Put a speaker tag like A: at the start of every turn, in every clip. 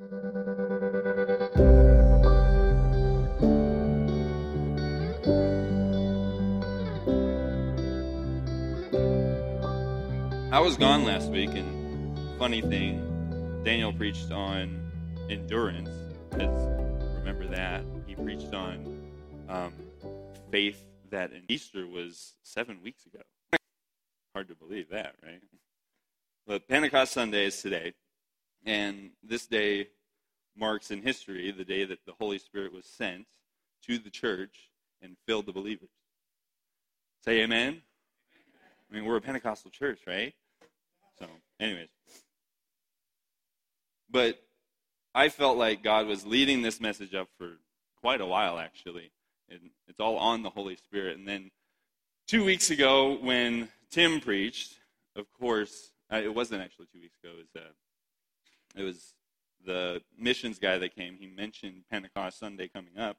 A: I was gone last week, and funny thing, Daniel preached on endurance. remember that he preached on um, faith that in Easter was seven weeks ago. Hard to believe that, right? But Pentecost Sunday is today, and this day marks in history the day that the Holy Spirit was sent to the church and filled the believers. Say amen. I mean, we're a Pentecostal church, right? So, anyways. But I felt like God was leading this message up for quite a while, actually. And it's all on the Holy Spirit. And then two weeks ago, when Tim preached, of course, uh, it wasn't actually two weeks ago. It was, uh, it was the missions guy that came. He mentioned Pentecost Sunday coming up.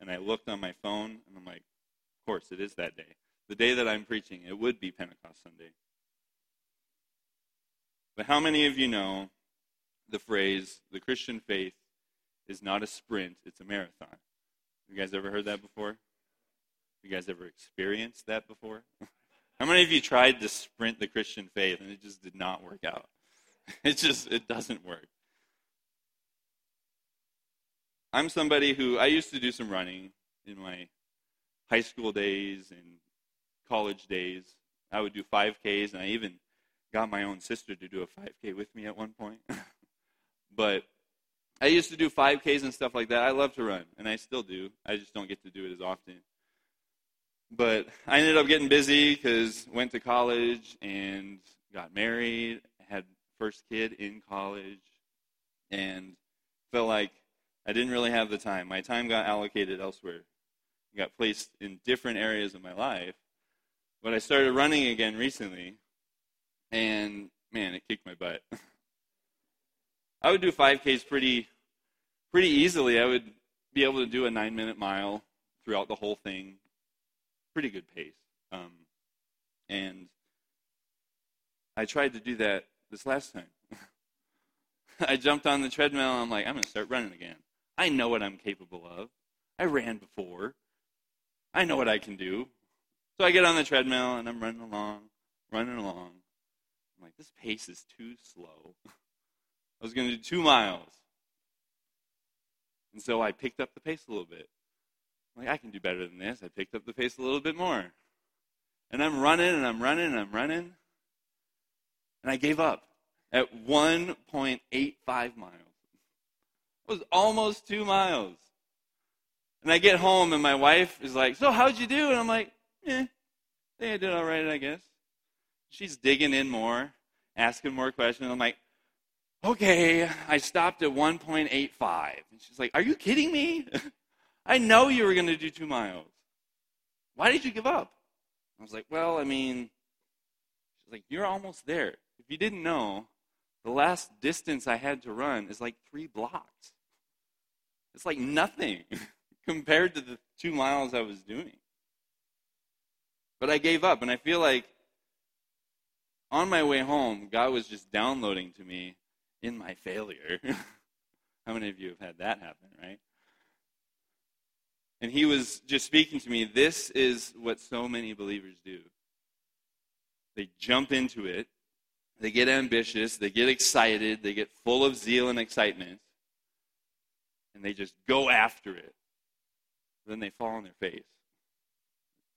A: And I looked on my phone, and I'm like, of course, it is that day the day that I'm preaching, it would be Pentecost Sunday. But how many of you know the phrase, the Christian faith is not a sprint, it's a marathon? You guys ever heard that before? You guys ever experienced that before? How many of you tried to sprint the Christian faith and it just did not work out? It just it doesn't work. I'm somebody who I used to do some running in my high school days and college days. I would do 5Ks, and I even got my own sister to do a 5K with me at one point. but I used to do 5Ks and stuff like that. I love to run, and I still do. I just don't get to do it as often. But I ended up getting busy because went to college and got married, first kid in college, and felt like I didn't really have the time. My time got allocated elsewhere, got placed in different areas of my life but I started running again recently, and man, it kicked my butt. I would do 5Ks pretty, pretty easily. I would be able to do a nine minute mile throughout the whole thing. Pretty good pace. Um, and I tried to do that this last time. I jumped on the treadmill and I'm like, I'm going to start running again. I know what I'm capable of. I ran before. I know what I can do. So I get on the treadmill and I'm running along, running along. I'm like, this pace is too slow. I was going to do two miles. And so I picked up the pace a little bit. I'm like, I can do better than this. I picked up the pace a little bit more. And I'm running and I'm running and I'm running. And I gave up at 1.85 miles. It was almost two miles. And I get home and my wife is like, So how'd you do? And I'm like, eh, they did all right, I guess. She's digging in more, asking more questions. I'm like, okay, I stopped at 1.85. And she's like, are you kidding me? I know you were going to do two miles. Why did you give up? I was like, well, I mean, she's like, you're almost there. If you didn't know, the last distance I had to run is like three blocks. It's like nothing compared to the two miles I was doing. But I gave up, and I feel like on my way home, God was just downloading to me in my failure. How many of you have had that happen, right? And he was just speaking to me. This is what so many believers do. They jump into it, they get ambitious, they get excited, they get full of zeal and excitement, and they just go after it. Then they fall on their face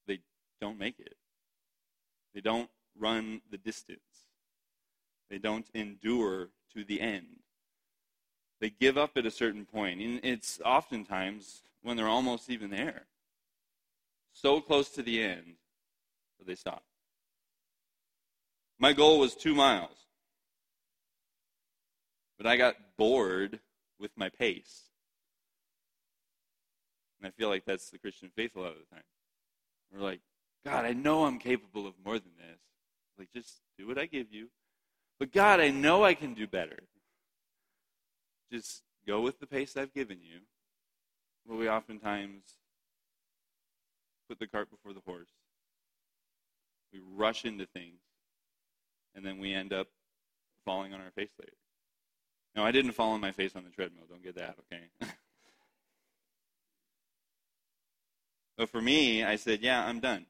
A: They don't make it. They don't run the distance. They don't endure to the end. They give up at a certain point, and it's oftentimes when they're almost even there. So close to the end, but they stop. My goal was two miles, but I got bored with my pace. And I feel like that's the Christian faith a lot of the time. We're like, God, I know I'm capable of more than this. Like, just do what I give you. But God, I know I can do better. Just go with the pace I've given you. But we oftentimes put the cart before the horse. We rush into things, and then we end up falling on our face later. No, I didn't fall on my face on the treadmill. Don't get that, okay? but for me, I said, yeah, I'm done.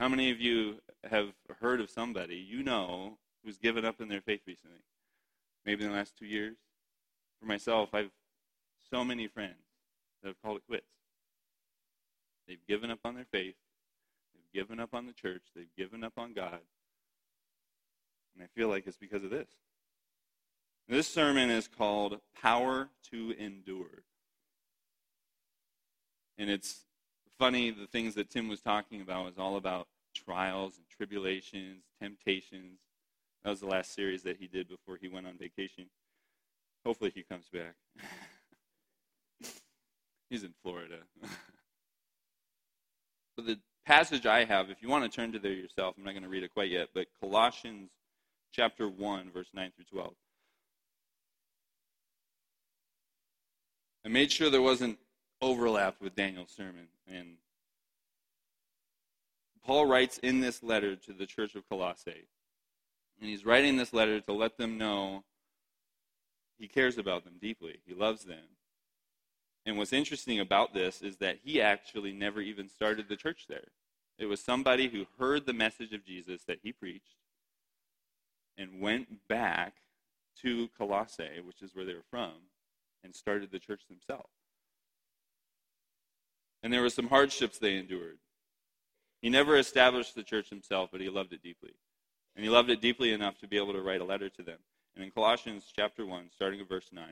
A: How many of you have heard of somebody you know who's given up in their faith recently? Maybe in the last two years? For myself, I've so many friends that have called it quits. They've given up on their faith. They've given up on the church. They've given up on God. And I feel like it's because of this. This sermon is called Power to Endure. And it's funny, the things that Tim was talking about was all about trials and tribulations, temptations. That was the last series that he did before he went on vacation. Hopefully he comes back. He's in Florida. but the passage I have, if you want to turn to there yourself, I'm not going to read it quite yet, but Colossians chapter 1, verse 9 through 12. I made sure there wasn't overlap with Daniel's sermon. And Paul writes in this letter to the church of Colossae. And he's writing this letter to let them know he cares about them deeply, he loves them. And what's interesting about this is that he actually never even started the church there. It was somebody who heard the message of Jesus that he preached and went back to Colossae, which is where they were from, and started the church themselves. And there were some hardships they endured. He never established the church himself, but he loved it deeply. And he loved it deeply enough to be able to write a letter to them. And in Colossians chapter 1, starting at verse 9,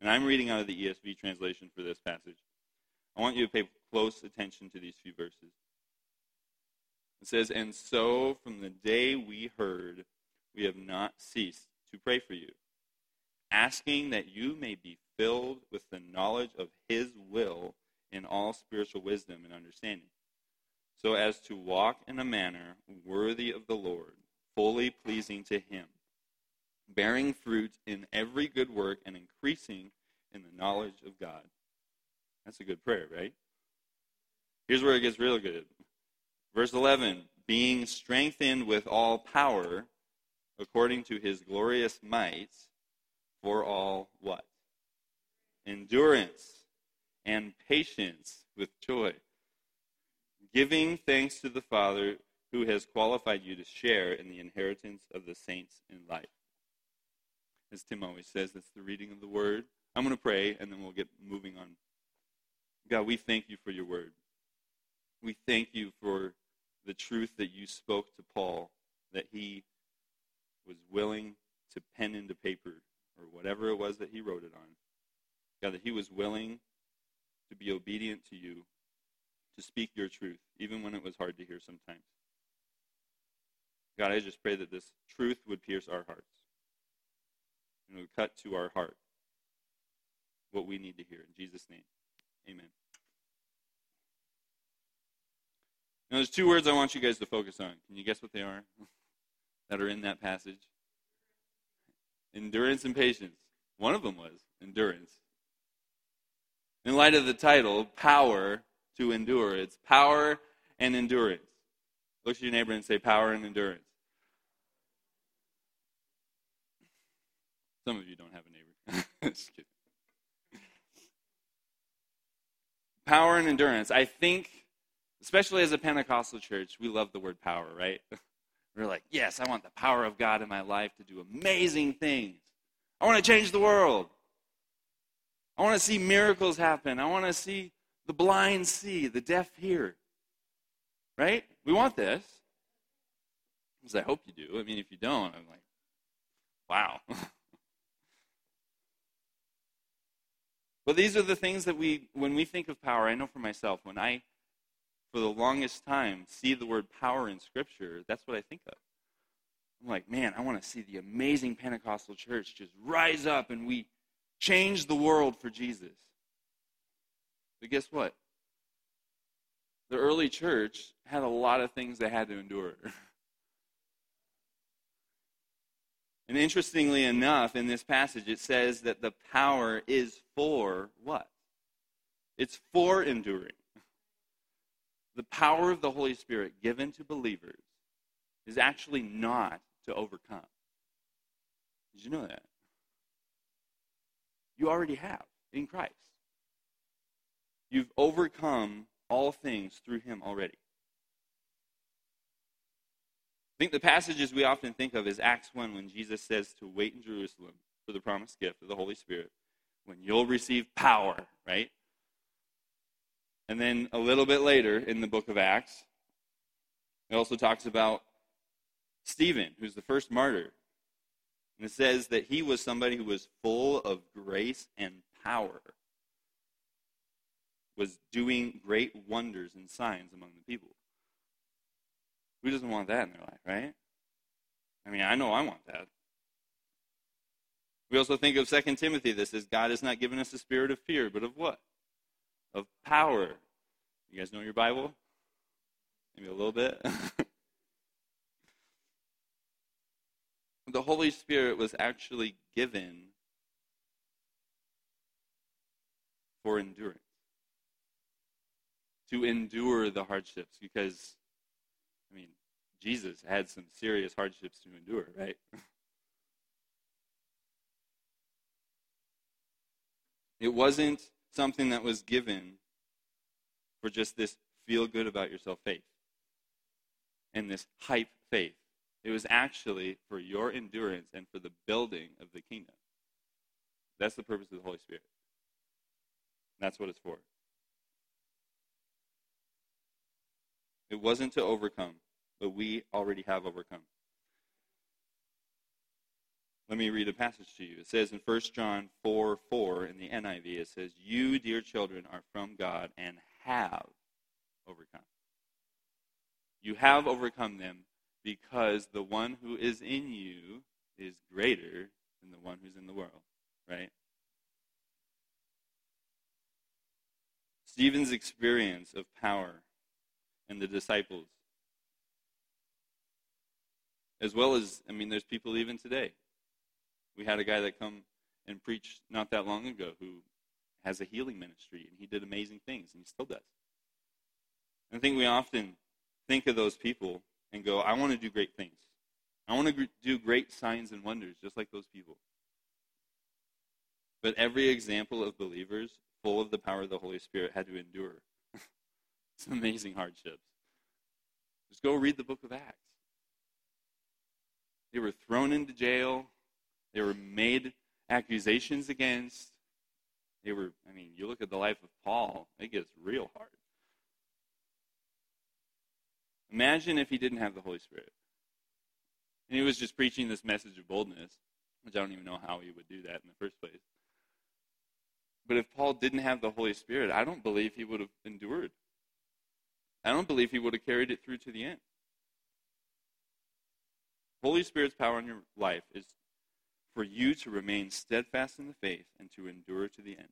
A: and I'm reading out of the ESV translation for this passage, I want you to pay close attention to these few verses. It says, And so from the day we heard, we have not ceased to pray for you, asking that you may be filled with the knowledge of his will in all spiritual wisdom and understanding, so as to walk in a manner worthy of the Lord, fully pleasing to him, bearing fruit in every good work and increasing in the knowledge of God. That's a good prayer, right? Here's where it gets real good. Verse 11 being strengthened with all power according to his glorious might for all what? Endurance and patience with joy, giving thanks to the Father who has qualified you to share in the inheritance of the saints in light. As Tim always says, that's the reading of the word. I'm going to pray and then we'll get moving on. God, we thank you for your word. We thank you for the truth that you spoke to Paul, that he was willing to pen into paper or whatever it was that he wrote it on. God, that he was willing to be obedient to you, to speak your truth, even when it was hard to hear sometimes. God, I just pray that this truth would pierce our hearts and would cut to our heart what we need to hear. In Jesus' name, amen. Now, there's two words I want you guys to focus on. Can you guess what they are that are in that passage? Endurance and patience. One of them was endurance. In light of the title, Power to Endure, it's power and endurance. Look at your neighbor and say, Power and endurance. Some of you don't have a neighbor. Just kidding. Power and endurance. I think, especially as a Pentecostal church, we love the word power, right? We're like, yes, I want the power of God in my life to do amazing things. I want to change the world. I want to see miracles happen. I want to see the blind see, the deaf hear. Right? We want this. Because I hope you do. I mean, if you don't, I'm like, wow. but these are the things that we, when we think of power, I know for myself, when I, for the longest time, see the word power in Scripture, that's what I think of. I'm like, man, I want to see the amazing Pentecostal church just rise up and we change the world for Jesus. But guess what? The early church had a lot of things they had to endure. and interestingly enough, in this passage, it says that the power is for what? It's for enduring. The power of the Holy Spirit given to believers is actually not to overcome. Did you know that? You already have in Christ. You've overcome all things through him already. I think the passages we often think of is Acts 1 when Jesus says to wait in Jerusalem for the promised gift of the Holy Spirit when you'll receive power, right? And then a little bit later in the book of Acts, it also talks about Stephen, who's the first martyr. And it says that he was somebody who was full of grace and power, was doing great wonders and signs among the people. Who doesn't want that in their life, right? I mean, I know I want that. We also think of 2 Timothy that says God has not given us a spirit of fear, but of what? Of power. You guys know your Bible? Maybe a little bit. the Holy Spirit was actually given for endurance. To endure the hardships, because, I mean, Jesus had some serious hardships to endure, right? It wasn't something that was given for just this feel good about yourself faith and this hype faith. It was actually for your endurance and for the building of the kingdom. That's the purpose of the Holy Spirit. That's what it's for. It wasn't to overcome, but we already have overcome. Let me read a passage to you. It says in 1 John 4 4 in the NIV, it says, You, dear children, are from God and have overcome. You have overcome them because the one who is in you is greater than the one who's in the world, right? Stephen's experience of power and the disciples, as well as, I mean, there's people even today. We had a guy that come and preach not that long ago who has a healing ministry, and he did amazing things, and he still does. I think we often think of those people and go, I want to do great things. I want to do great signs and wonders, just like those people. But every example of believers full of the power of the Holy Spirit had to endure some amazing hardships. Just go read the book of Acts. They were thrown into jail. They were made accusations against. They were, I mean, you look at the life of Paul, it gets real hard. Imagine if he didn't have the Holy Spirit. And he was just preaching this message of boldness, which I don't even know how he would do that in the first place. But if Paul didn't have the Holy Spirit, I don't believe he would have endured. I don't believe he would have carried it through to the end. Holy Spirit's power in your life is for you to remain steadfast in the faith and to endure to the end.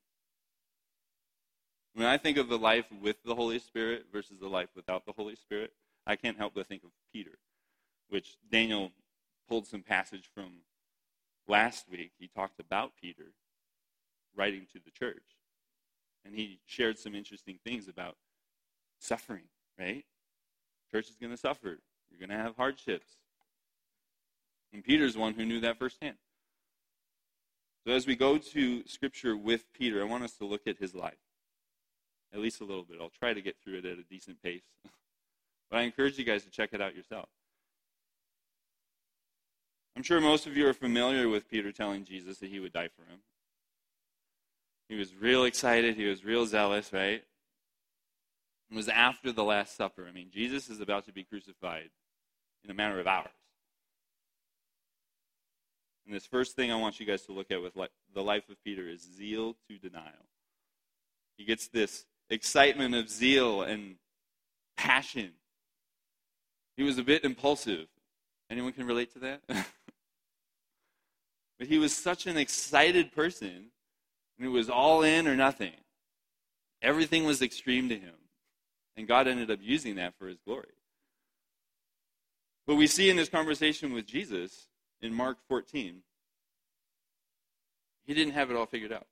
A: When I think of the life with the Holy Spirit versus the life without the Holy Spirit, I can't help but think of Peter, which Daniel pulled some passage from last week. He talked about Peter writing to the church. And he shared some interesting things about suffering, right? Church is going to suffer. You're going to have hardships. And Peter's one who knew that firsthand. So as we go to Scripture with Peter, I want us to look at his life. At least a little bit. I'll try to get through it at a decent pace. but I encourage you guys to check it out yourself. I'm sure most of you are familiar with Peter telling Jesus that he would die for him. He was real excited. He was real zealous, right? It was after the Last Supper. I mean, Jesus is about to be crucified in a matter of hours. And this first thing I want you guys to look at with the life of Peter is zeal to denial. He gets this excitement of zeal and passion. He was a bit impulsive. Anyone can relate to that? but he was such an excited person, and it was all in or nothing. Everything was extreme to him. And God ended up using that for his glory. But we see in this conversation with Jesus in Mark 14, he didn't have it all figured out.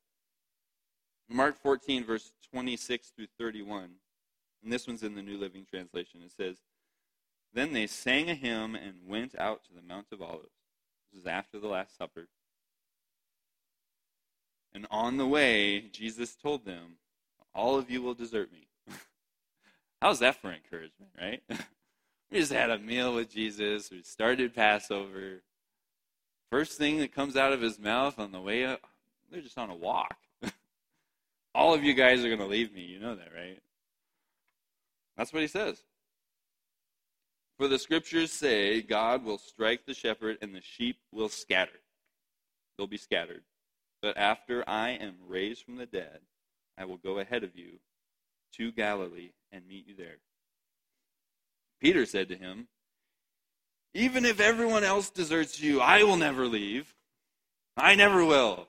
A: Mark 14, verse 26 through 31, and this one's in the New Living Translation, it says, Then they sang a hymn and went out to the Mount of Olives. This is after the Last Supper. And on the way, Jesus told them, All of you will desert me. How's that for encouragement, right? we just had a meal with Jesus. We started Passover. First thing that comes out of his mouth on the way up, they're just on a walk. All of you guys are going to leave me. You know that, right? That's what he says. For the scriptures say, God will strike the shepherd and the sheep will scatter. They'll be scattered. But after I am raised from the dead, I will go ahead of you to Galilee and meet you there. Peter said to him, Even if everyone else deserts you, I will never leave. I never will.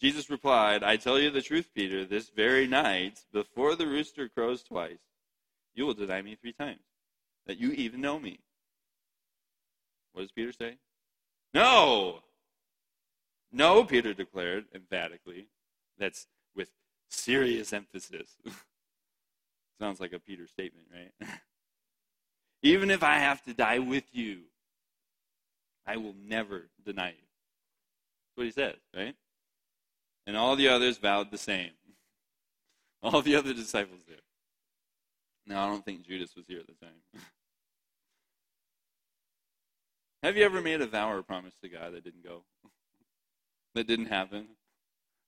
A: Jesus replied, I tell you the truth, Peter, this very night, before the rooster crows twice, you will deny me three times, that you even know me. What does Peter say? No! No, Peter declared emphatically. That's with serious emphasis. Sounds like a Peter statement, right? even if I have to die with you, I will never deny you. That's what he says, right? And all the others vowed the same. All the other disciples did. Now, I don't think Judas was here at the time. Have you ever made a vow or a promise to God that didn't go? that didn't happen?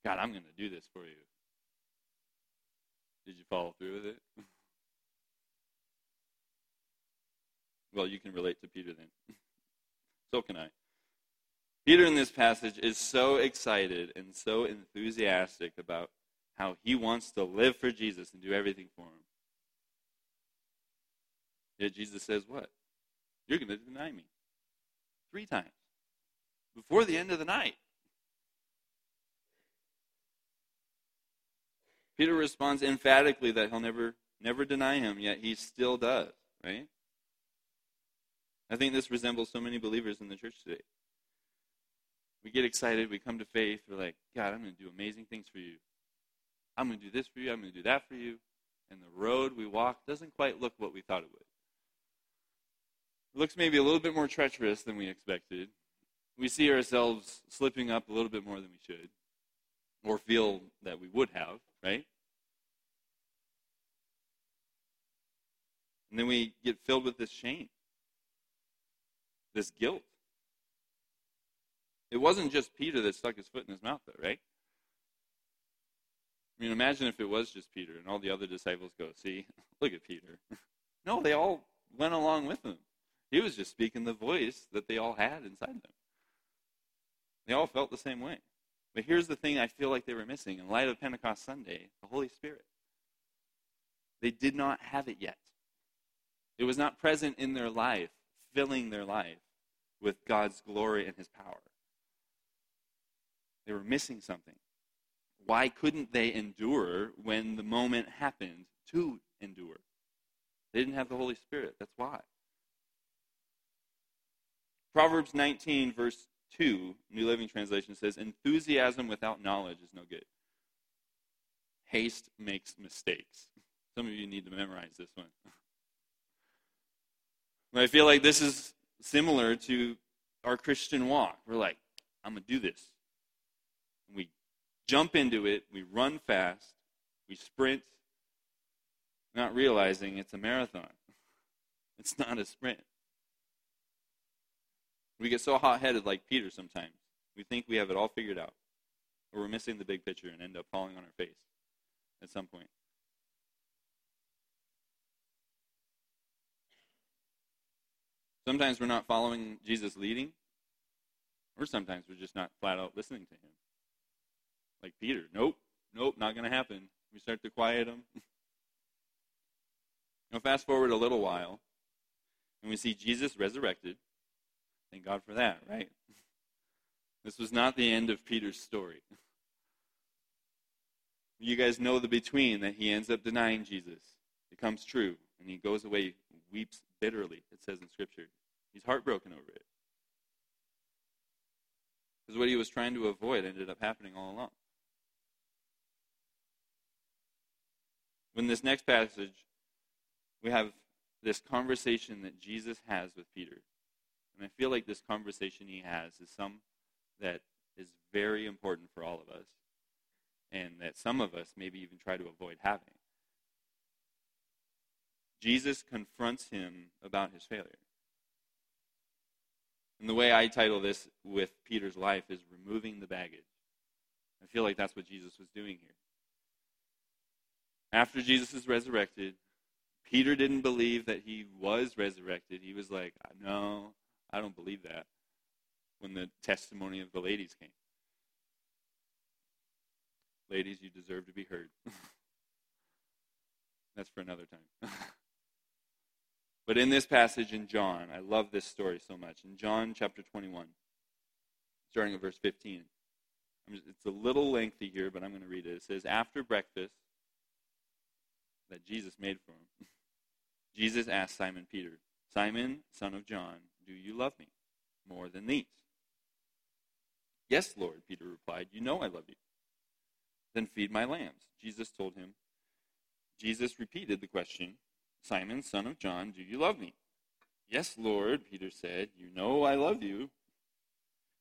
A: God, I'm going to do this for you. Did you follow through with it? Well, you can relate to Peter then. so can I. Peter in this passage is so excited and so enthusiastic about how he wants to live for Jesus and do everything for him. Yet Jesus says, What? You're going to deny me three times before the end of the night. Peter responds emphatically that he'll never never deny him, yet he still does, right? I think this resembles so many believers in the church today. We get excited, we come to faith, we're like, God, I'm going to do amazing things for you. I'm going to do this for you, I'm going to do that for you. And the road we walk doesn't quite look what we thought it would. It looks maybe a little bit more treacherous than we expected. We see ourselves slipping up a little bit more than we should, or feel that we would have, right? And then we get filled with this shame, this guilt. It wasn't just Peter that stuck his foot in his mouth, though, right? I mean, imagine if it was just Peter and all the other disciples go, see, look at Peter. no, they all went along with him. He was just speaking the voice that they all had inside them. They all felt the same way. But here's the thing I feel like they were missing in light of Pentecost Sunday the Holy Spirit. They did not have it yet. It was not present in their life, filling their life with God's glory and his power. They were missing something. Why couldn't they endure when the moment happened to endure? They didn't have the Holy Spirit. That's why. Proverbs 19, verse 2, New Living Translation says, Enthusiasm without knowledge is no good. Haste makes mistakes. Some of you need to memorize this one. I feel like this is similar to our Christian walk. We're like, I'm going to do this. We jump into it, we run fast, we sprint, not realizing it's a marathon. It's not a sprint. We get so hot headed like Peter sometimes. We think we have it all figured out. Or we're missing the big picture and end up falling on our face at some point. Sometimes we're not following Jesus leading, or sometimes we're just not flat out listening to him. Like Peter, nope, nope, not going to happen. We start to quiet him. now, fast forward a little while, and we see Jesus resurrected. Thank God for that, right? This was not the end of Peter's story. You guys know the between that he ends up denying Jesus. It comes true, and he goes away, weeps bitterly, it says in Scripture. He's heartbroken over it. Because what he was trying to avoid ended up happening all along. In this next passage, we have this conversation that Jesus has with Peter. And I feel like this conversation he has is some that is very important for all of us, and that some of us maybe even try to avoid having. Jesus confronts him about his failure. And the way I title this with Peter's life is removing the baggage. I feel like that's what Jesus was doing here. After Jesus is resurrected, Peter didn't believe that he was resurrected. He was like, No, I don't believe that. When the testimony of the ladies came. Ladies, you deserve to be heard. That's for another time. but in this passage in John, I love this story so much. In John chapter 21, starting at verse 15, it's a little lengthy here, but I'm going to read it. It says, After breakfast that Jesus made for him, Jesus asked Simon Peter, Simon, son of John, do you love me more than these? Yes, Lord, Peter replied, You know I love you. Then feed my lambs. Jesus told him. Jesus repeated the question, Simon, son of John, do you love me? Yes, Lord, Peter said, You know I love you.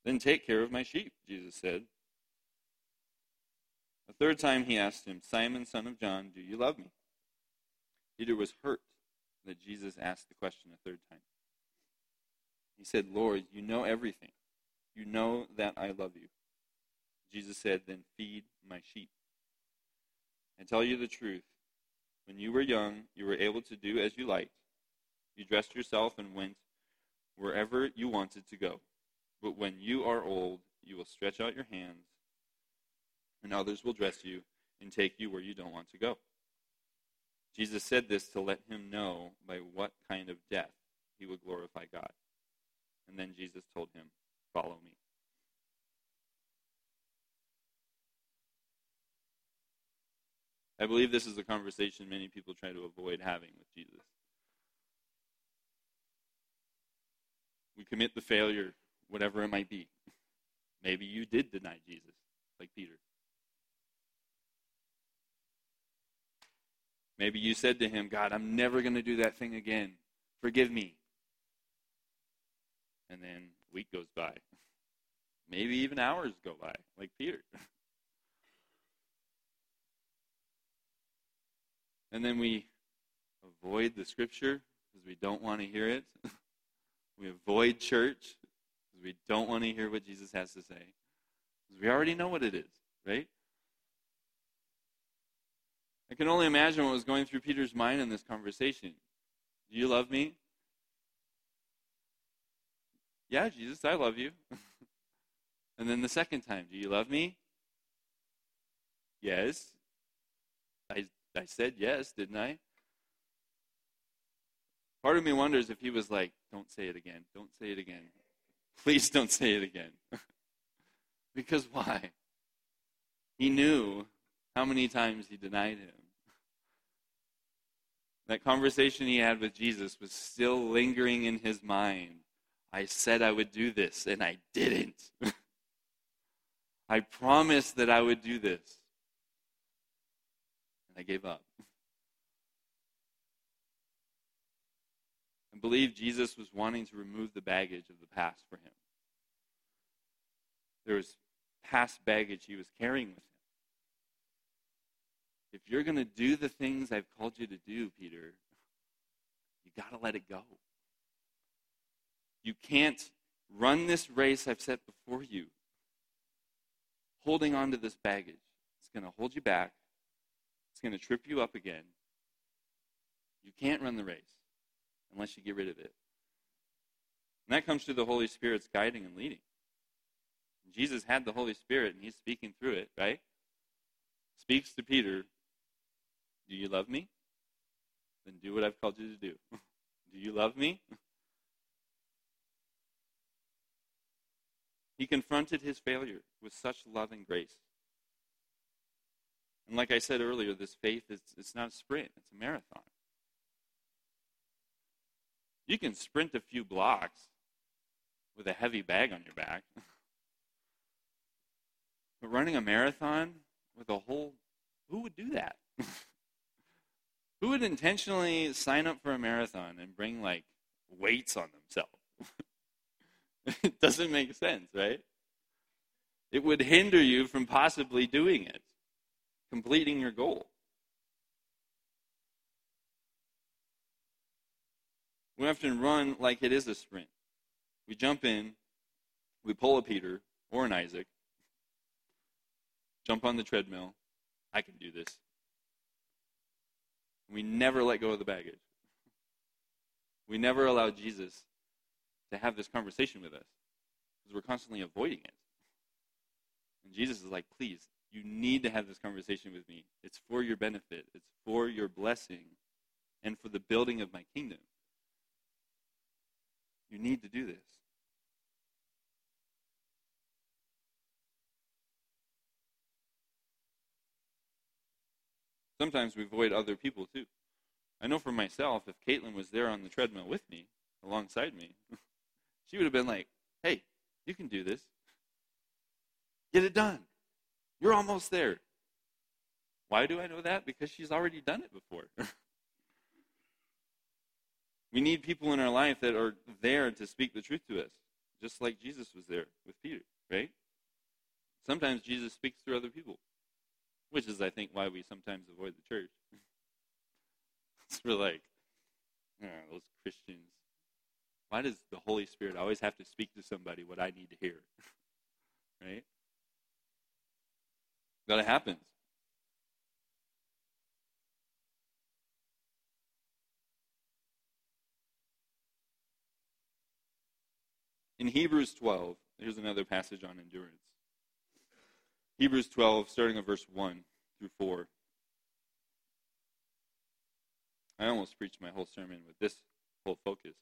A: Then take care of my sheep, Jesus said. A third time he asked him, Simon, son of John, do you love me? Peter was hurt that Jesus asked the question a third time. He said, Lord, you know everything. You know that I love you. Jesus said, Then feed my sheep. I tell you the truth. When you were young, you were able to do as you liked. You dressed yourself and went wherever you wanted to go. But when you are old, you will stretch out your hands, and others will dress you and take you where you don't want to go. Jesus said this to let him know by what kind of death he would glorify God. And then Jesus told him, Follow me. I believe this is a conversation many people try to avoid having with Jesus. We commit the failure, whatever it might be. Maybe you did deny Jesus, like Peter. Maybe you said to him, God, I'm never going to do that thing again. Forgive me. And then a week goes by. Maybe even hours go by, like Peter. and then we avoid the scripture because we don't want to hear it. we avoid church because we don't want to hear what Jesus has to say. Because we already know what it is, right? I can only imagine what was going through Peter's mind in this conversation. Do you love me? Yeah, Jesus, I love you. and then the second time, do you love me? Yes. I, I said yes, didn't I? Part of me wonders if he was like, don't say it again. Don't say it again. Please don't say it again. because why? He knew how many times he denied him. That conversation he had with Jesus was still lingering in his mind. I said I would do this, and I didn't. I promised that I would do this, I gave up. I believe Jesus was wanting to remove the baggage of the past for him. There was past baggage he was carrying with him. If you're going to do the things I've called you to do, Peter, you got to let it go. You can't run this race I've set before you holding on to this baggage. It's going to hold you back. It's going to trip you up again. You can't run the race unless you get rid of it. And that comes through the Holy Spirit's guiding and leading. Jesus had the Holy Spirit and he's speaking through it, right? Speaks to Peter do you love me? Then do what I've called you to do. do you love me? he confronted his failure with such love and grace. And like I said earlier, this faith is it's not a sprint, it's a marathon. You can sprint a few blocks with a heavy bag on your back. but running a marathon with a whole who would do that? Who would intentionally sign up for a marathon and bring like weights on themselves? it doesn't make sense, right? It would hinder you from possibly doing it, completing your goal. We often run like it is a sprint. We jump in, we pull a Peter or an Isaac, jump on the treadmill. I can do this. We never let go of the baggage. We never allow Jesus to have this conversation with us because we're constantly avoiding it. And Jesus is like, please, you need to have this conversation with me. It's for your benefit, it's for your blessing, and for the building of my kingdom. You need to do this. Sometimes we avoid other people too. I know for myself, if Caitlin was there on the treadmill with me, alongside me, she would have been like, hey, you can do this. Get it done. You're almost there. Why do I know that? Because she's already done it before. we need people in our life that are there to speak the truth to us, just like Jesus was there with Peter, right? Sometimes Jesus speaks through other people, which is, I think, why we sometimes avoid the church. we're like, oh, those Christians. Why does the Holy Spirit always have to speak to somebody what I need to hear? right? But it happens. In Hebrews 12, here's another passage on endurance. Hebrews 12, starting at verse 1 through 4. I almost preached my whole sermon with this whole focus.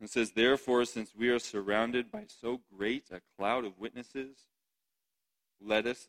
A: It says, Therefore, since we are surrounded by so great a cloud of witnesses, let us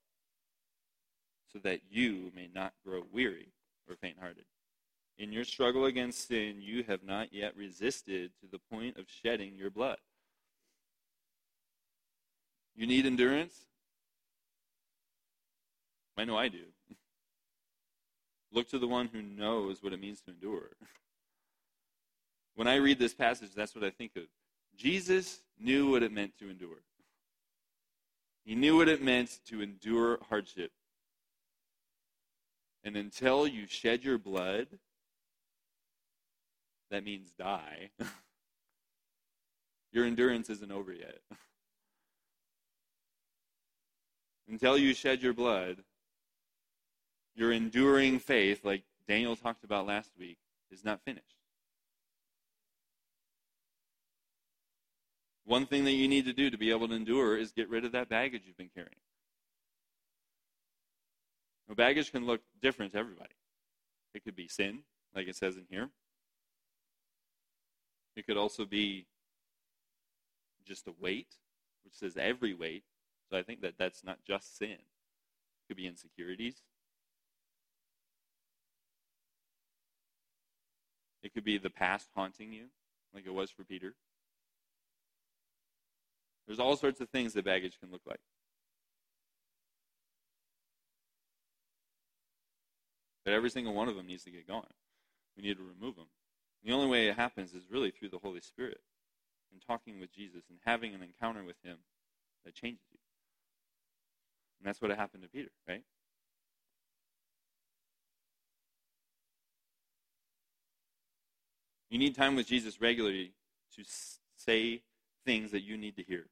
A: so that you may not grow weary or faint hearted. In your struggle against sin, you have not yet resisted to the point of shedding your blood. You need endurance? I know I do. Look to the one who knows what it means to endure. When I read this passage, that's what I think of. Jesus knew what it meant to endure. He knew what it meant to endure hardship. And until you shed your blood, that means die. your endurance isn't over yet. until you shed your blood, your enduring faith, like Daniel talked about last week, is not finished. One thing that you need to do to be able to endure is get rid of that baggage you've been carrying. Now, baggage can look different to everybody. It could be sin, like it says in here. It could also be just a weight, which says every weight. So I think that that's not just sin. It could be insecurities. It could be the past haunting you, like it was for Peter. There's all sorts of things that baggage can look like. Every single one of them needs to get going. We need to remove them. The only way it happens is really through the Holy Spirit and talking with Jesus and having an encounter with Him that changes you. And that's what happened to Peter, right? You need time with Jesus regularly to say things that you need to hear.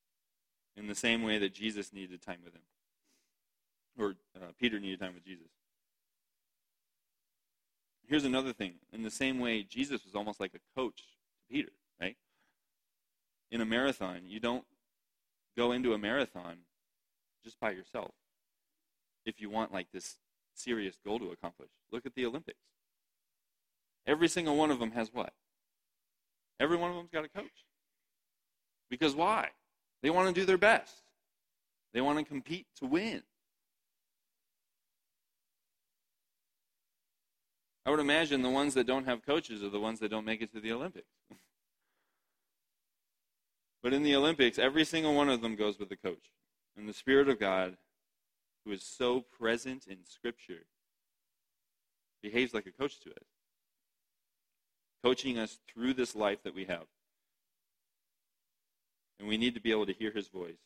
A: In the same way that Jesus needed time with him. Or uh, Peter needed time with Jesus. Here's another thing. In the same way, Jesus was almost like a coach to Peter, right? In a marathon, you don't go into a marathon just by yourself if you want like this serious goal to accomplish. Look at the Olympics. Every single one of them has what? Every one of them's got a coach. Because why? They want to do their best. They want to compete to win. I would imagine the ones that don't have coaches are the ones that don't make it to the Olympics. but in the Olympics, every single one of them goes with a coach. And the Spirit of God, who is so present in Scripture, behaves like a coach to us, coaching us through this life that we have. And we need to be able to hear his voice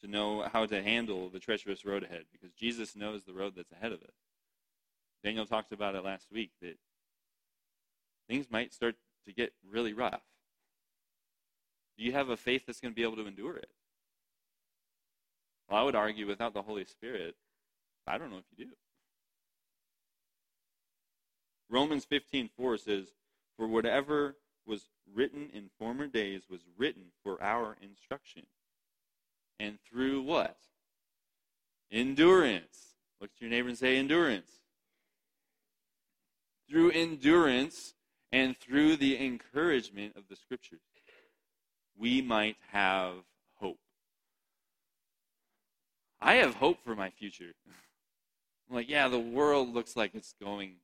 A: to know how to handle the treacherous road ahead because Jesus knows the road that's ahead of us. Daniel talked about it last week that things might start to get really rough. Do you have a faith that's going to be able to endure it? Well, I would argue without the Holy Spirit, I don't know if you do. Romans 15:4 says, "For whatever was written in former days was written for our instruction." And through what? Endurance. Look at your neighbor and say endurance. Through endurance and through the encouragement of the scriptures, we might have hope. I have hope for my future. I'm like, yeah, the world looks like it's going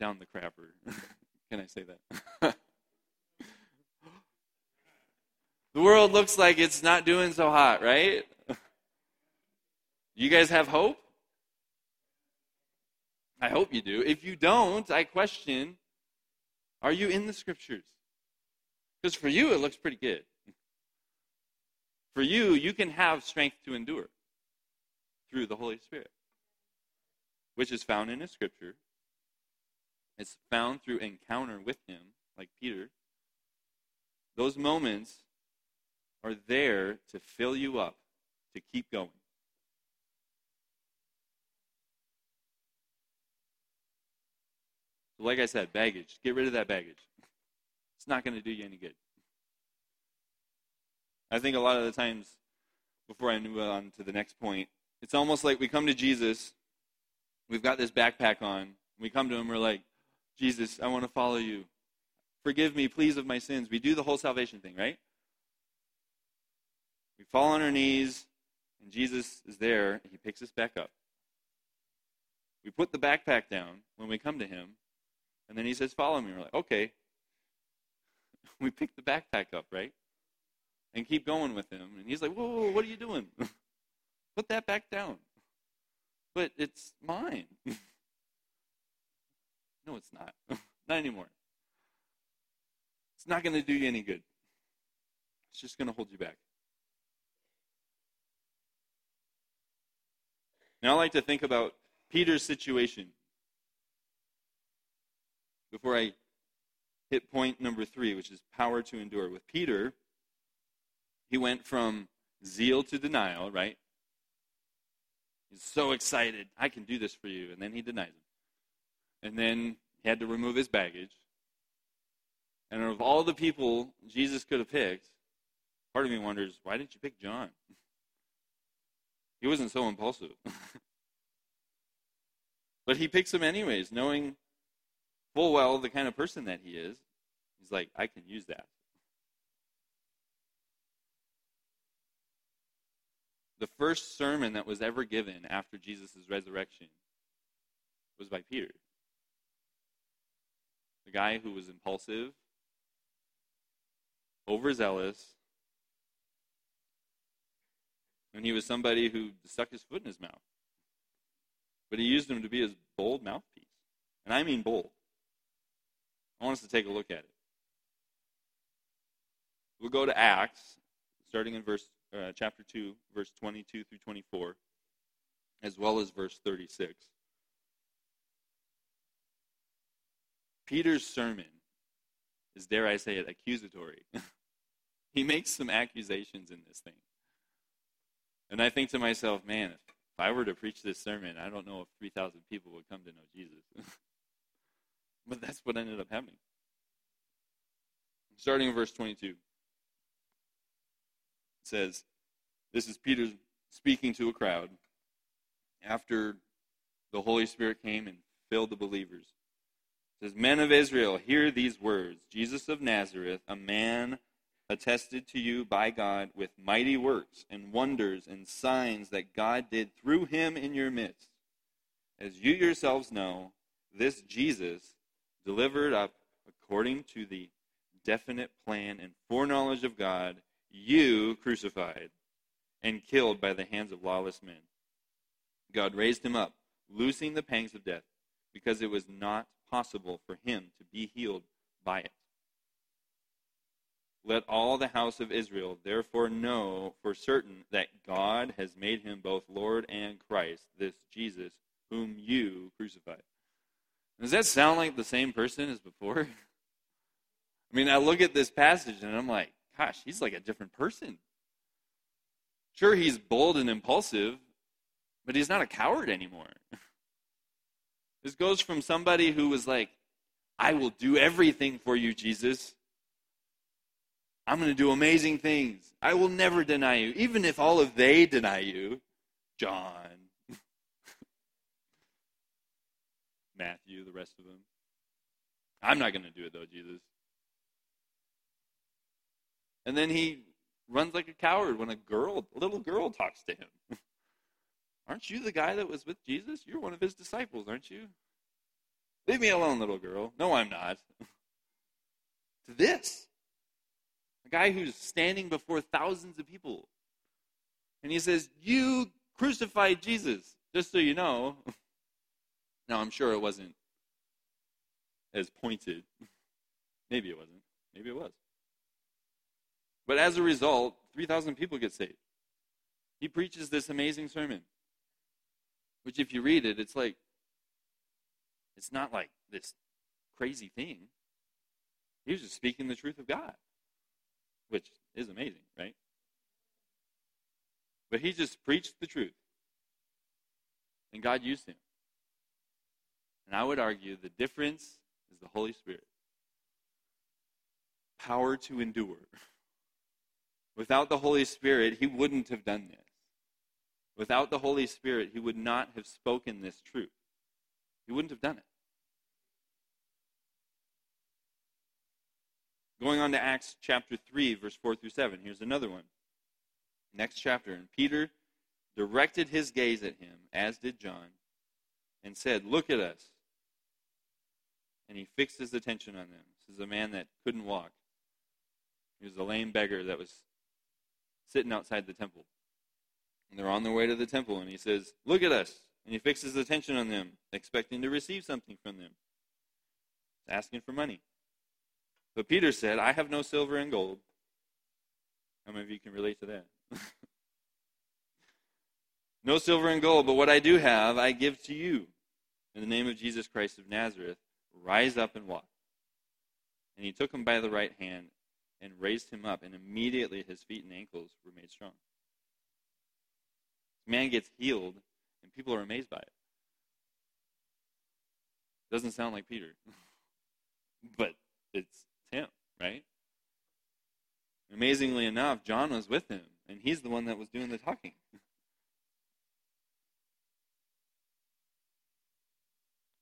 A: down the crapper. Can I say that? the world looks like it's not doing so hot, right? Do you guys have hope? I hope you do. If you don't, I question are you in the scriptures? Because for you, it looks pretty good. For you, you can have strength to endure through the Holy Spirit, which is found in a scripture it's found through encounter with Him, like Peter. Those moments are there to fill you up, to keep going. Like I said, baggage. Get rid of that baggage. It's not going to do you any good. I think a lot of the times, before I move on to the next point, it's almost like we come to Jesus, we've got this backpack on, we come to him, we're like, Jesus, I want to follow you. Forgive me, please, of my sins. We do the whole salvation thing, right? We fall on our knees, and Jesus is there. He picks us back up. We put the backpack down when we come to him, and then he says, Follow me. We're like, Okay. We pick the backpack up, right? And keep going with him. And he's like, Whoa, whoa, what are you doing? put that back down. But it's mine. No, it's not. not anymore. It's not going to do you any good. It's just going to hold you back. Now, I like to think about Peter's situation before I hit point number three, which is power to endure. With Peter, he went from zeal to denial, right? He's so excited. I can do this for you. And then he denies him. And then he had to remove his baggage. And of all the people Jesus could have picked, part of me wonders, why didn't you pick John? He wasn't so impulsive. but he picks him anyways, knowing full well the kind of person that he is. He's like, I can use that. The first sermon that was ever given after Jesus' resurrection was by Peter the guy who was impulsive, overzealous, and he was somebody who stuck his foot in his mouth. But he used him to be his bold mouthpiece. And I mean bold. I want us to take a look at it. We'll go to Acts, starting in verse uh, chapter 2, verse 22 through 24, as well as verse 36. Peter's sermon is, dare I say it, accusatory. he makes some accusations in this thing. And I think to myself, man, if I were to preach this sermon, I don't know if 3,000 people would come to know Jesus. but that's what ended up happening. Starting in verse 22, it says, This is Peter speaking to a crowd after the Holy Spirit came and filled the believers. It says, Men of Israel, hear these words. Jesus of Nazareth, a man attested to you by God with mighty works and wonders and signs that God did through him in your midst, as you yourselves know, this Jesus, delivered up according to the definite plan and foreknowledge of God, you crucified and killed by the hands of lawless men. God raised him up, loosing the pangs of death, because it was not possible for him to be healed by it. Let all the house of Israel therefore know for certain that God has made him both Lord and Christ, this Jesus, whom you crucified. Does that sound like the same person as before? I mean, I look at this passage and I'm like, gosh, he's like a different person. Sure, he's bold and impulsive, but he's not a coward anymore. This goes from somebody who was like, I will do everything for you, Jesus. I'm going to do amazing things. I will never deny you, even if all of they deny you. John, Matthew, the rest of them. I'm not going to do it, though, Jesus. And then he runs like a coward when a girl, a little girl, talks to him. Aren't you the guy that was with Jesus? You're one of his disciples, aren't you? Leave me alone, little girl. No, I'm not. to this. A guy who's standing before thousands of people. And he says, You crucified Jesus. Just so you know. now, I'm sure it wasn't as pointed. Maybe it wasn't. Maybe it was. But as a result, 3,000 people get saved. He preaches this amazing sermon, which, if you read it, it's like, it's not like this crazy thing. He was just speaking the truth of God, which is amazing, right? But he just preached the truth. And God used him. And I would argue the difference is the Holy Spirit. Power to endure. Without the Holy Spirit, he wouldn't have done this. Without the Holy Spirit, he would not have spoken this truth. He wouldn't have done it. Going on to Acts chapter 3, verse 4 through 7. Here's another one. Next chapter. And Peter directed his gaze at him, as did John, and said, Look at us. And he fixed his attention on them. This is a man that couldn't walk. He was a lame beggar that was sitting outside the temple. And they're on their way to the temple, and he says, Look at us. And he fixes attention on them, expecting to receive something from them, asking for money. But Peter said, I have no silver and gold. How many of you can relate to that? no silver and gold, but what I do have, I give to you. In the name of Jesus Christ of Nazareth, rise up and walk. And he took him by the right hand and raised him up, and immediately his feet and ankles were made strong. Man gets healed, and people are amazed by it. Doesn't sound like Peter, but it's him, right? Amazingly enough, John was with him, and he's the one that was doing the talking.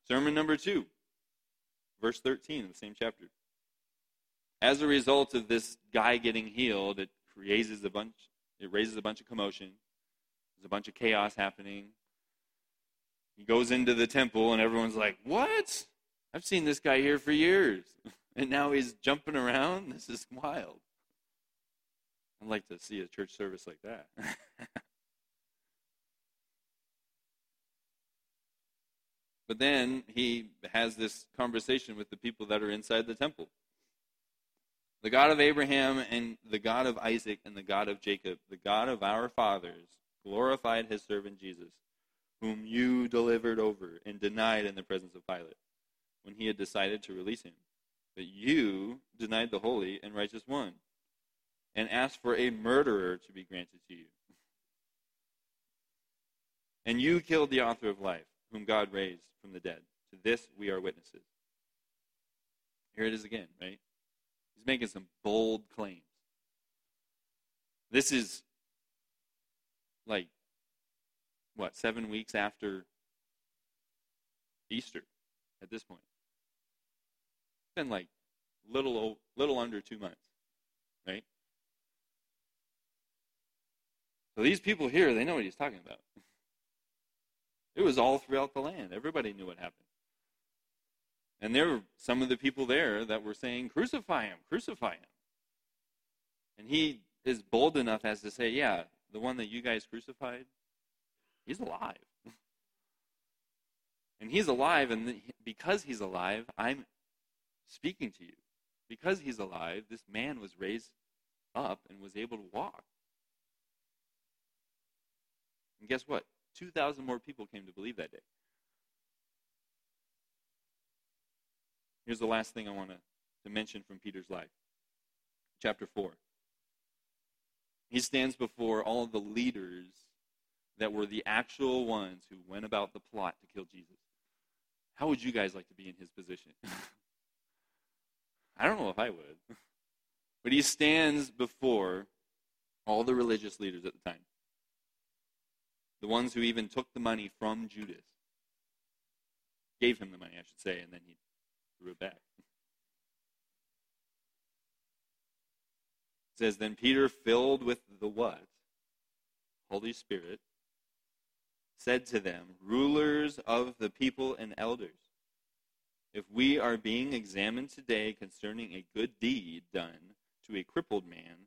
A: Sermon number two, verse 13 of the same chapter. As a result of this guy getting healed, it raises a bunch it raises a bunch of commotion. There's a bunch of chaos happening. He goes into the temple and everyone's like, "What? I've seen this guy here for years." And now he's jumping around. This is wild. I'd like to see a church service like that. but then he has this conversation with the people that are inside the temple. The God of Abraham and the God of Isaac and the God of Jacob, the God of our fathers, glorified his servant Jesus, whom you delivered over and denied in the presence of Pilate when he had decided to release him. But you denied the holy and righteous one and asked for a murderer to be granted to you. And you killed the author of life, whom God raised from the dead. To this we are witnesses. Here it is again, right? He's making some bold claims. This is like, what, seven weeks after Easter at this point. It's been like little, little under two months, right? So these people here, they know what he's talking about. It was all throughout the land. Everybody knew what happened. And there were some of the people there that were saying, Crucify him, crucify him. And he is bold enough as to say, Yeah, the one that you guys crucified, he's alive. and he's alive, and because he's alive, I'm speaking to you. Because he's alive, this man was raised up and was able to walk. And guess what? 2,000 more people came to believe that day. Here's the last thing I want to, mention from Peter's life. Chapter 4. He stands before all the leaders that were the actual ones who went about the plot to kill Jesus. How would you guys like to be in his position? I don't know if I would. But he stands before all the religious leaders at the time. The ones who even took the money from Judas. Gave him the money, I should say, and then he threw it back. It says, Then Peter, filled with the what? Holy Spirit, said to them, Rulers of the people and elders, if we are being examined today concerning a good deed done to a crippled man,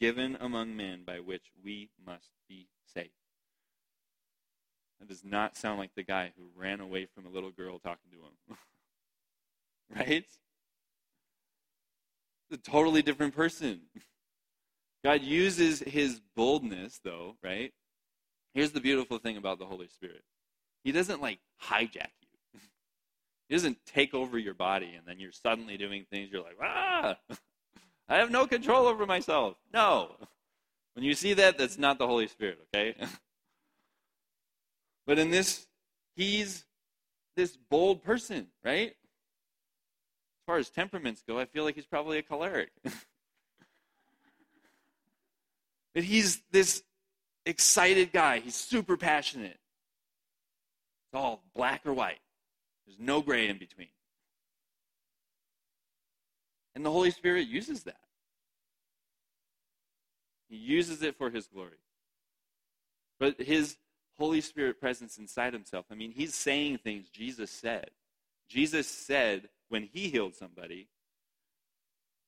A: given among men by which we must be saved. That does not sound like the guy who ran away from a little girl talking to him. right? It's a totally different person. God uses his boldness, though, right? Here's the beautiful thing about the Holy Spirit He doesn't like hijack you, He doesn't take over your body and then you're suddenly doing things you're like, ah, I have no control over myself. No. When you see that, that's not the Holy Spirit, okay? but in this, he's this bold person, right? As far as temperaments go, I feel like he's probably a choleric. but he's this excited guy. He's super passionate. It's all black or white, there's no gray in between. And the Holy Spirit uses that. He uses it for his glory. But his Holy Spirit presence inside himself, I mean, he's saying things Jesus said. Jesus said when he healed somebody,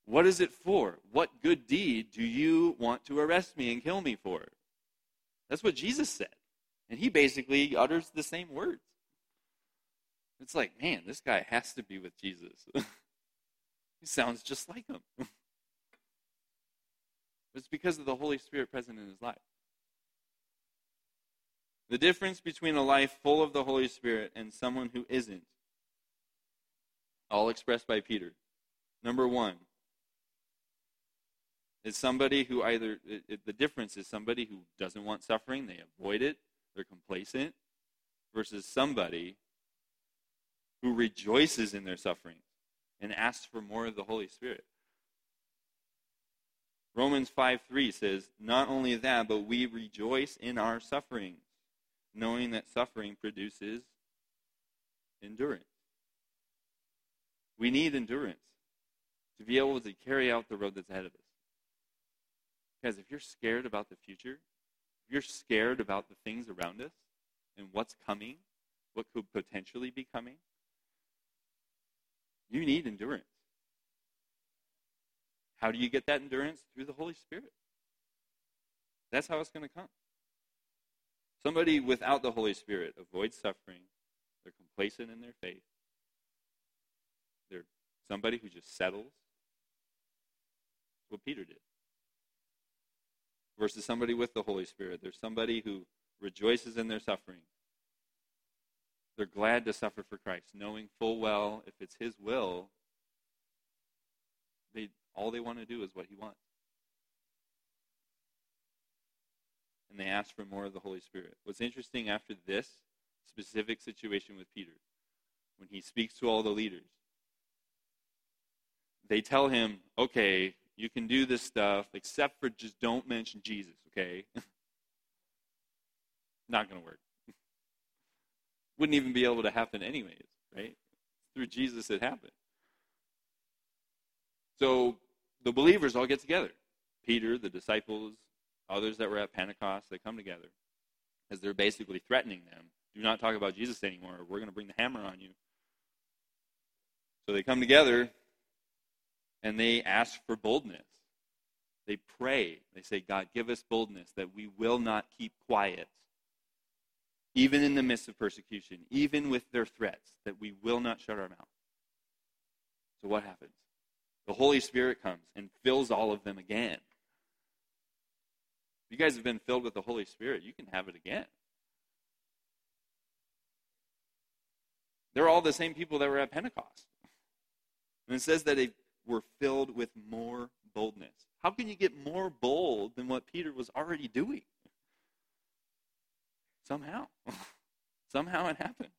A: What is it for? What good deed do you want to arrest me and kill me for? That's what Jesus said. And he basically utters the same words. It's like, man, this guy has to be with Jesus. Sounds just like him. it's because of the Holy Spirit present in his life. The difference between a life full of the Holy Spirit and someone who isn't, all expressed by Peter. Number one, is somebody who either, it, it, the difference is somebody who doesn't want suffering, they avoid it, they're complacent, versus somebody who rejoices in their suffering and asks for more of the Holy Spirit. Romans 5 3 says, Not only that, but we rejoice in our sufferings, knowing that suffering produces endurance. We need endurance to be able to carry out the road that's ahead of us. Because if you're scared about the future, if you're scared about the things around us and what's coming, what could potentially be coming, you need endurance. How do you get that endurance? Through the Holy Spirit. That's how it's going to come. Somebody without the Holy Spirit avoids suffering. They're complacent in their faith. They're somebody who just settles. What Peter did. Versus somebody with the Holy Spirit. There's somebody who rejoices in their suffering. They're glad to suffer for Christ, knowing full well if it's His will, they all they want to do is what He wants. And they ask for more of the Holy Spirit. What's interesting after this specific situation with Peter when he speaks to all the leaders. They tell him, okay, you can do this stuff, except for just don't mention Jesus, okay? Not going to work. Wouldn't even be able to happen anyways, right? Through Jesus it happened. So the believers all get together. Peter, the disciples, others that were at Pentecost, they come together as they're basically threatening them. Do not talk about Jesus anymore. We're going to bring the hammer on you. So they come together and they ask for boldness. They pray. They say, God, give us boldness that we will not keep quiet, even in the midst of persecution, even with their threats, that we will not shut our mouth. So what happens? The Holy Spirit comes and fills all of them again. If you guys have been filled with the Holy Spirit, you can have it again. They're all the same people that were at Pentecost. And it says that they were filled with more boldness. How can you get more bold than what Peter was already doing? Somehow. Somehow it happened.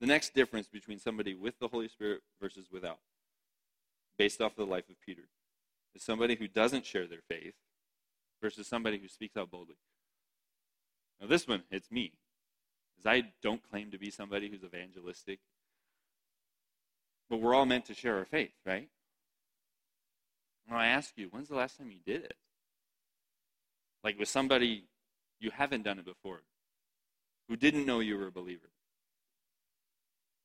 A: The next difference between somebody with the Holy Spirit versus without, based off of the life of Peter, is somebody who doesn't share their faith versus somebody who speaks out boldly. Now, this one, it's me. Because I don't claim to be somebody who's evangelistic. But we're all meant to share our faith, right? Well, I ask you, when's the last time you did it? Like with somebody you haven't done it before, who didn't know you were a believer.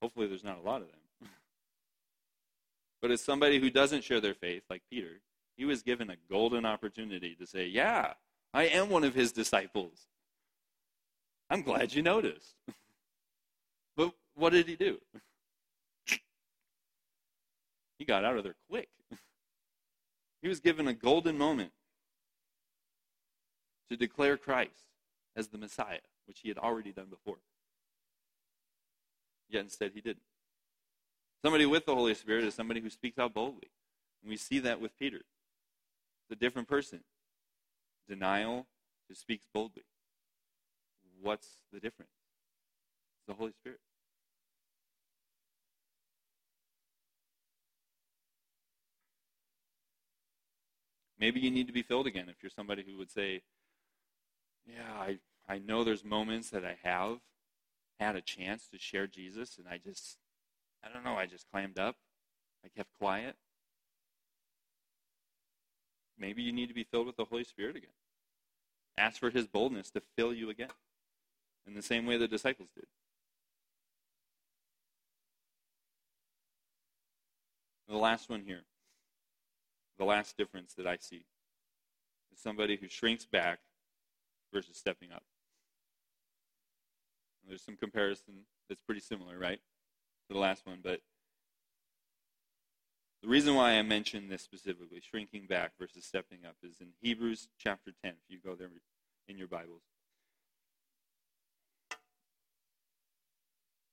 A: Hopefully, there's not a lot of them. but as somebody who doesn't share their faith, like Peter, he was given a golden opportunity to say, Yeah, I am one of his disciples. I'm glad you noticed. but what did he do? He got out of there quick. He was given a golden moment to declare Christ as the Messiah, which he had already done before. Yet instead he didn't. Somebody with the Holy Spirit is somebody who speaks out boldly. And we see that with Peter. It's a different person. Denial who speaks boldly. What's the difference? It's the Holy Spirit. Maybe you need to be filled again if you're somebody who would say, Yeah, I, I know there's moments that I have had a chance to share Jesus, and I just, I don't know, I just clammed up. I kept quiet. Maybe you need to be filled with the Holy Spirit again. Ask for his boldness to fill you again in the same way the disciples did. The last one here, the last difference that I see, is somebody who shrinks back versus stepping up. And there's some comparison that's pretty similar, right, to the last one, but the reason why I mention this specifically, shrinking back versus stepping up, is in Hebrews chapter 10, if you go there in your Bibles.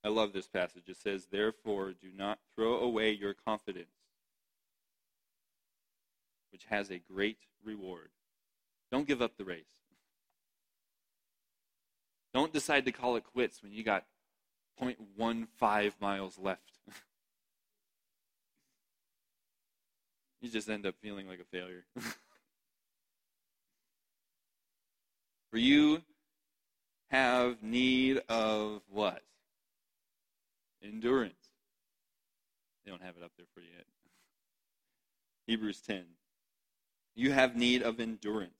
A: I love this passage. It says, Therefore, do not throw away your confidence, which has a great reward. Don't give up the race. Don't decide to call it quits when you got 0.15 miles left. you just end up feeling like a failure. For you have need of what? endurance. They don't have it up there for you yet. Hebrews 10. You have need of endurance,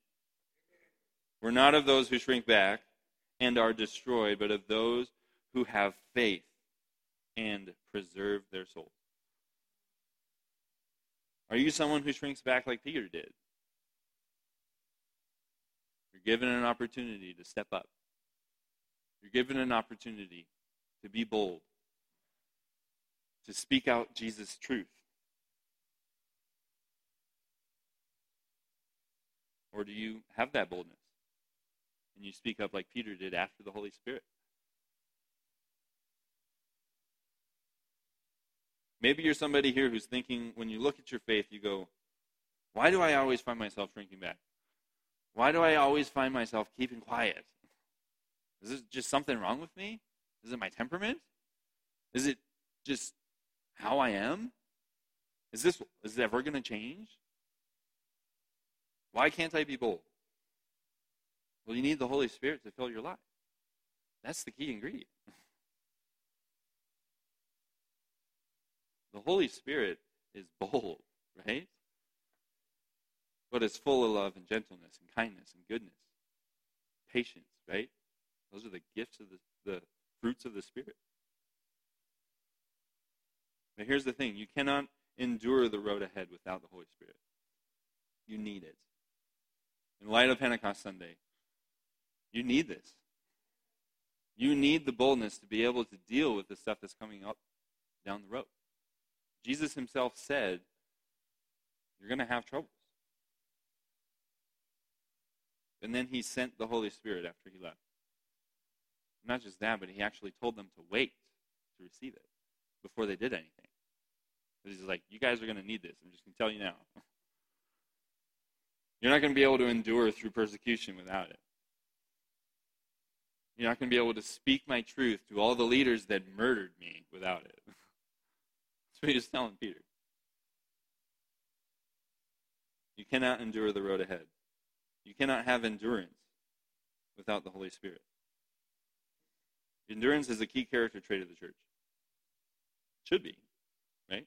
A: We're not of those who shrink back and are destroyed, but of those who have faith and preserve their souls. Are you someone who shrinks back like Peter did? You're given an opportunity to step up. You're given an opportunity to be bold, to speak out Jesus' truth? Or do you have that boldness and you speak up like Peter did after the Holy Spirit? Maybe you're somebody here who's thinking, when you look at your faith, you go, why do I always find myself shrinking back? Why do I always find myself keeping quiet? Is this just something wrong with me? Is it my temperament? Is it just how I am? Is this is it ever going to change? Why can't I be bold? Well, you need the Holy Spirit to fill your life. That's the key ingredient. The Holy Spirit is bold, right? But it's full of love and gentleness and kindness and goodness, patience, right? Those are the gifts of the, the fruits of the Spirit. But here's the thing you cannot endure the road ahead without the Holy Spirit. You need it. In light of Pentecost Sunday, you need this. You need the boldness to be able to deal with the stuff that's coming up down the road. Jesus himself said, You're going to have troubles. And then he sent the Holy Spirit after he left. Not just that, but he actually told them to wait to receive it before they did anything. He's like, You guys are going to need this. I'm just going to tell you now. You're not going to be able to endure through persecution without it. You're not going to be able to speak my truth to all the leaders that murdered me without it. That's what he's telling Peter. You cannot endure the road ahead. You cannot have endurance without the Holy Spirit. Endurance is a key character trait of the church. Should be, right?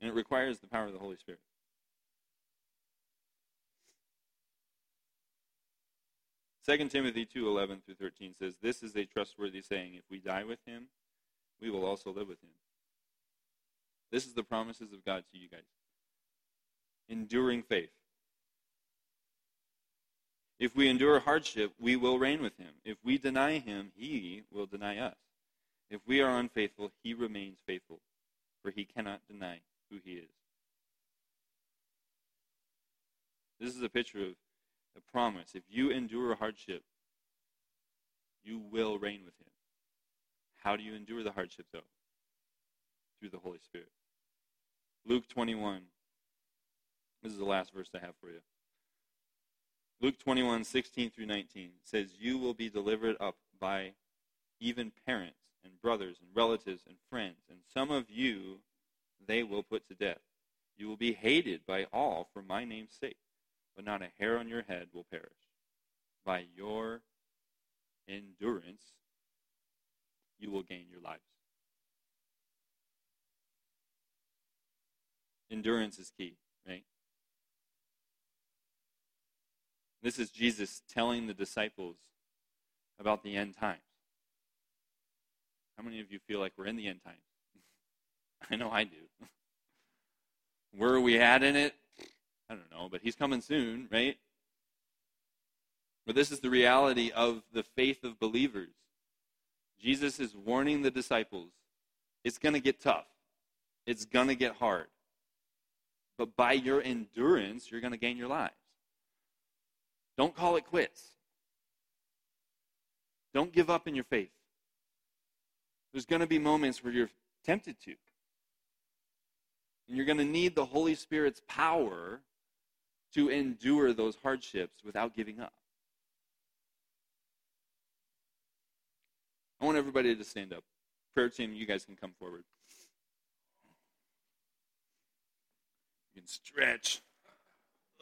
A: And it requires the power of the Holy Spirit. Second Timothy 2:11 through 13 says, "This is a trustworthy saying: If we die with him, we will also live with him." This is the promises of God to you guys. Enduring faith. If we endure hardship, we will reign with him. If we deny him, he will deny us. If we are unfaithful, he remains faithful, for he cannot deny who he is. This is a picture of a promise. If you endure hardship, you will reign with him. How do you endure the hardship, though? Through the Holy Spirit. Luke 21. This is the last verse I have for you. Luke 21, 16 through 19 says, You will be delivered up by even parents and brothers and relatives and friends, and some of you they will put to death. You will be hated by all for my name's sake, but not a hair on your head will perish. By your endurance, you will gain your lives. Endurance is key, right? This is Jesus telling the disciples about the end times. How many of you feel like we're in the end times? I know I do. Where are we at in it? I don't know, but he's coming soon, right? But this is the reality of the faith of believers. Jesus is warning the disciples it's going to get tough, it's going to get hard. But by your endurance, you're going to gain your lives. Don't call it quits. Don't give up in your faith. There's going to be moments where you're tempted to. And you're going to need the Holy Spirit's power to endure those hardships without giving up. I want everybody to stand up. Prayer team, you guys can come forward. You can stretch.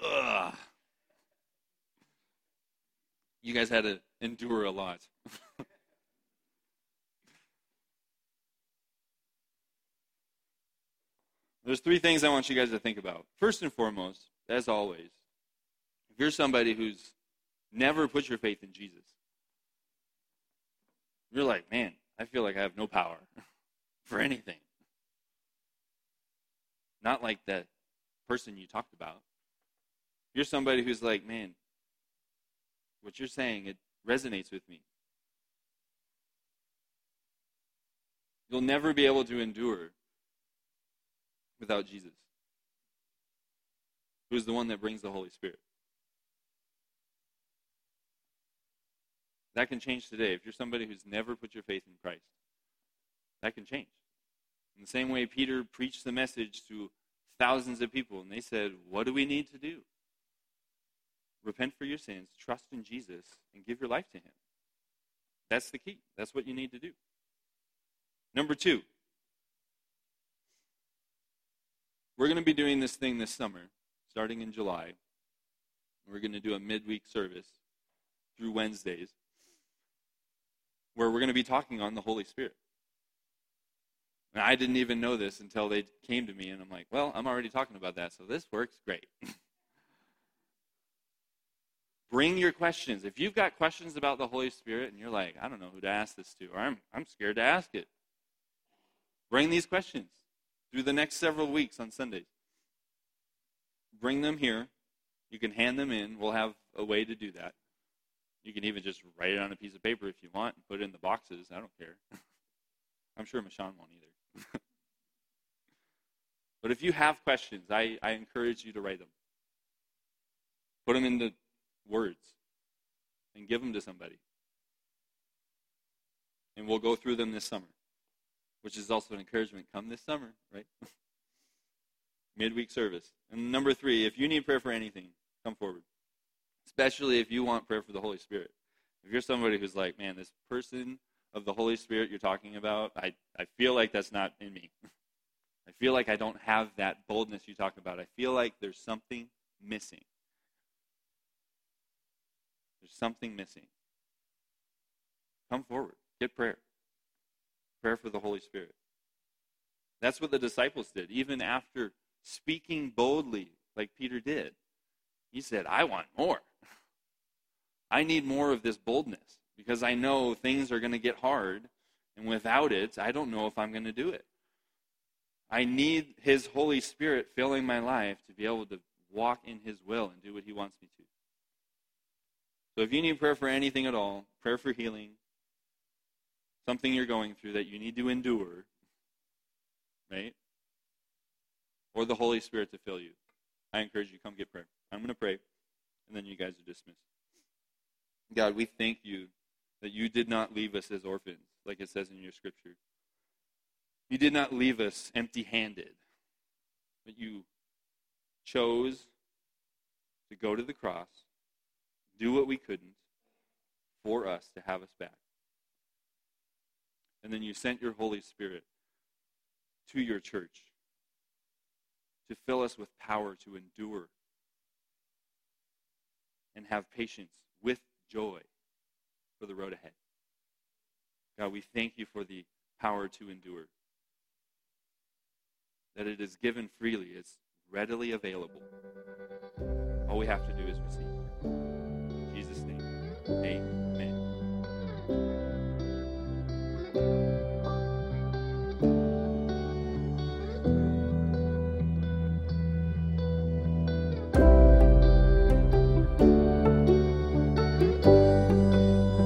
A: Ugh. You guys had to endure a lot. There's three things I want you guys to think about. First and foremost, as always, if you're somebody who's never put your faith in Jesus, you're like, man, I feel like I have no power for anything. Not like that person you talked about. You're somebody who's like, man, what you're saying, it resonates with me. You'll never be able to endure without Jesus is the one that brings the Holy Spirit. That can change today. If you're somebody who's never put your faith in Christ, that can change. In the same way, Peter preached the message to thousands of people, and they said, What do we need to do? Repent for your sins, trust in Jesus, and give your life to Him. That's the key. That's what you need to do. Number two, we're going to be doing this thing this summer, starting in July. We're going to do a midweek service through Wednesdays where we're going to be talking on the Holy Spirit. And I didn't even know this until they came to me, and I'm like, well, I'm already talking about that, so this works great. Bring your questions. If you've got questions about the Holy Spirit and you're like, I don't know who to ask this to, or I'm, I'm scared to ask it, bring these questions through the next several weeks on Sundays. Bring them here. You can hand them in. We'll have a way to do that. You can even just write it on a piece of paper if you want and put it in the boxes. I don't care. I'm sure Michonne won't either. but if you have questions, I, I encourage you to write them. Put them into words and give them to somebody. And we'll go through them this summer, which is also an encouragement. Come this summer, right? Midweek service. And number three, if you need prayer for anything, come forward especially if you want prayer for the Holy Spirit. If you're somebody who's like, man, this person of the Holy Spirit you're talking about, I, I feel like that's not in me. I feel like I don't have that boldness you talk about. I feel like there's something missing. There's something missing. Come forward. Get prayer. Prayer for the Holy Spirit. That's what the disciples did. Even after speaking boldly, like Peter did, he said, I want more. I need more of this boldness because I know things are going to get hard, and without it, I don't know if I'm going to do it. I need His Holy Spirit filling my life to be able to walk in His will and do what He wants me to. So if you need prayer for anything at all, prayer for healing, something you're going through that you need to endure, right? Or the Holy Spirit to fill you, I encourage you come get prayer. I'm going to pray, and then you guys are dismissed. God, we thank you that you did not leave us as orphans, like it says in your scripture. You did not leave us empty handed, but you chose to go to the cross, do what we couldn't for us to have us back. And then you sent your Holy Spirit to your church to fill us with power to endure and have patience with joy for the road ahead. God, we thank you for the power to endure. That it is given freely, it's readily available. All we have to do is receive. In Jesus' name, amen.